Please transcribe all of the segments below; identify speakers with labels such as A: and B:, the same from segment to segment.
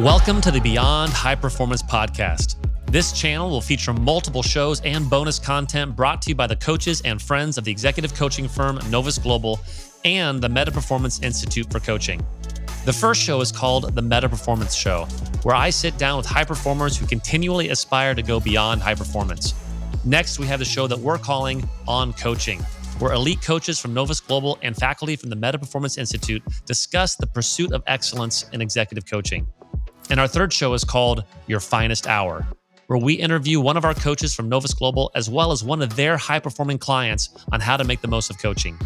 A: Welcome to the Beyond High Performance Podcast. This channel will feature multiple shows and bonus content brought to you by the coaches and friends of the executive coaching firm Novus Global and the Meta Performance Institute for Coaching. The first show is called The Meta Performance Show, where I sit down with high performers who continually aspire to go beyond high performance. Next, we have the show that we're calling On Coaching, where elite coaches from Novus Global and faculty from the Meta Performance Institute discuss the pursuit of excellence in executive coaching. And our third show is called Your Finest Hour, where we interview one of our coaches from Novus Global as well as one of their high performing clients on how to make the most of coaching.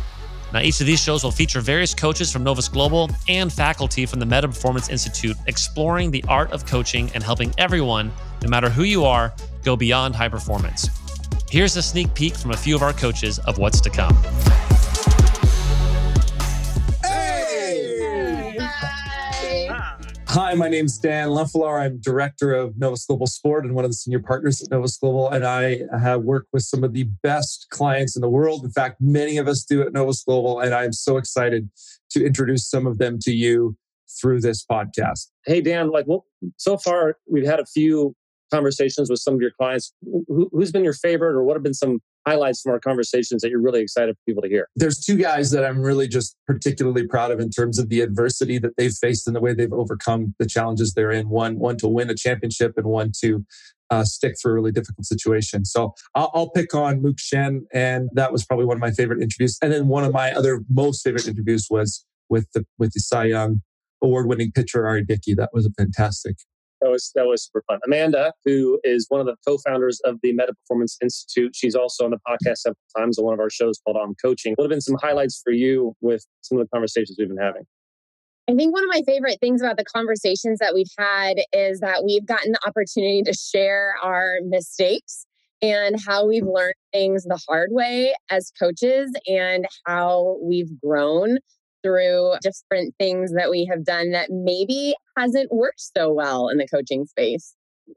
A: Now, each of these shows will feature various coaches from Novus Global and faculty from the Meta Performance Institute exploring the art of coaching and helping everyone, no matter who you are, go beyond high performance. Here's a sneak peek from a few of our coaches of what's to come.
B: Hi, my name is Dan Leffelaar. I'm director of Novus Global Sport and one of the senior partners at Novus Global. And I have worked with some of the best clients in the world. In fact, many of us do at Novus Global. And I'm so excited to introduce some of them to you through this podcast.
C: Hey, Dan, like, well, so far we've had a few conversations with some of your clients. Who, who's been your favorite, or what have been some highlights from our conversations that you're really excited for people to hear?
B: There's two guys that I'm really just particularly proud of in terms of the adversity that they've faced and the way they've overcome the challenges they're in. One, one to win a championship, and one to uh, stick through a really difficult situation. So I'll, I'll, pick on Luke Schenn, and that was probably one of my favorite interviews. And then one of my other most favorite interviews was with the with the Cy Young award-winning pitcher R.A. Dickey. That was a fantastic
C: that was that was super fun. Amanda, who is one of the co-founders of the Meta Performance Institute, she's also on the podcast several times on one of our shows called On Coaching. What have been some highlights for you with some of the conversations we've been having?
D: I think one of my favorite things about the conversations that we've had is that we've gotten the opportunity to share our mistakes and how we've learned things the hard way as coaches and how we've grown through different things that we have done that maybe hasn't worked so well in the coaching space.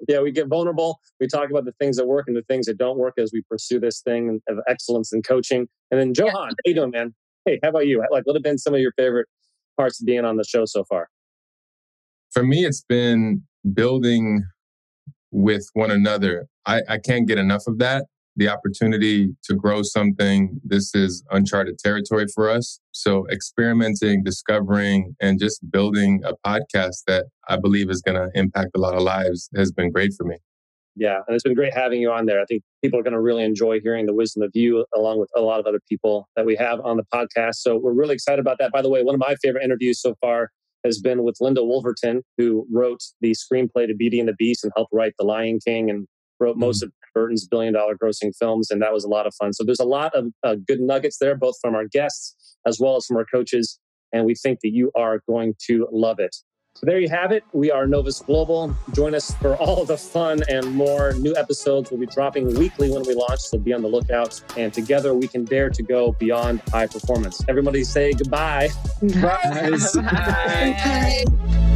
C: Yeah, we get vulnerable. We talk about the things that work and the things that don't work as we pursue this thing of excellence in coaching. And then Johan, yeah. how you doing, man? Hey, how about you? Like, what have been some of your favorite parts of being on the show so far?
E: For me, it's been building with one another. I, I can't get enough of that the opportunity to grow something. This is uncharted territory for us. So experimenting, discovering, and just building a podcast that I believe is going to impact a lot of lives has been great for me.
C: Yeah, and it's been great having you on there. I think people are going to really enjoy hearing the wisdom of you, along with a lot of other people that we have on the podcast. So we're really excited about that. By the way, one of my favorite interviews so far has been with Linda Woolverton, who wrote the screenplay to Beauty and the Beast and helped write The Lion King and wrote most mm-hmm. of Burton's billion dollar grossing films, and that was a lot of fun. So there's a lot of uh, good nuggets there, both from our guests as well as from our coaches, and we think that you are going to love it. So there you have it. We are Novus Global. Join us for all the fun and more. New episodes will be dropping weekly when we launch, so be on the lookout. And together we can dare to go beyond high performance. Everybody say goodbye.
D: Bye. Bye. Bye.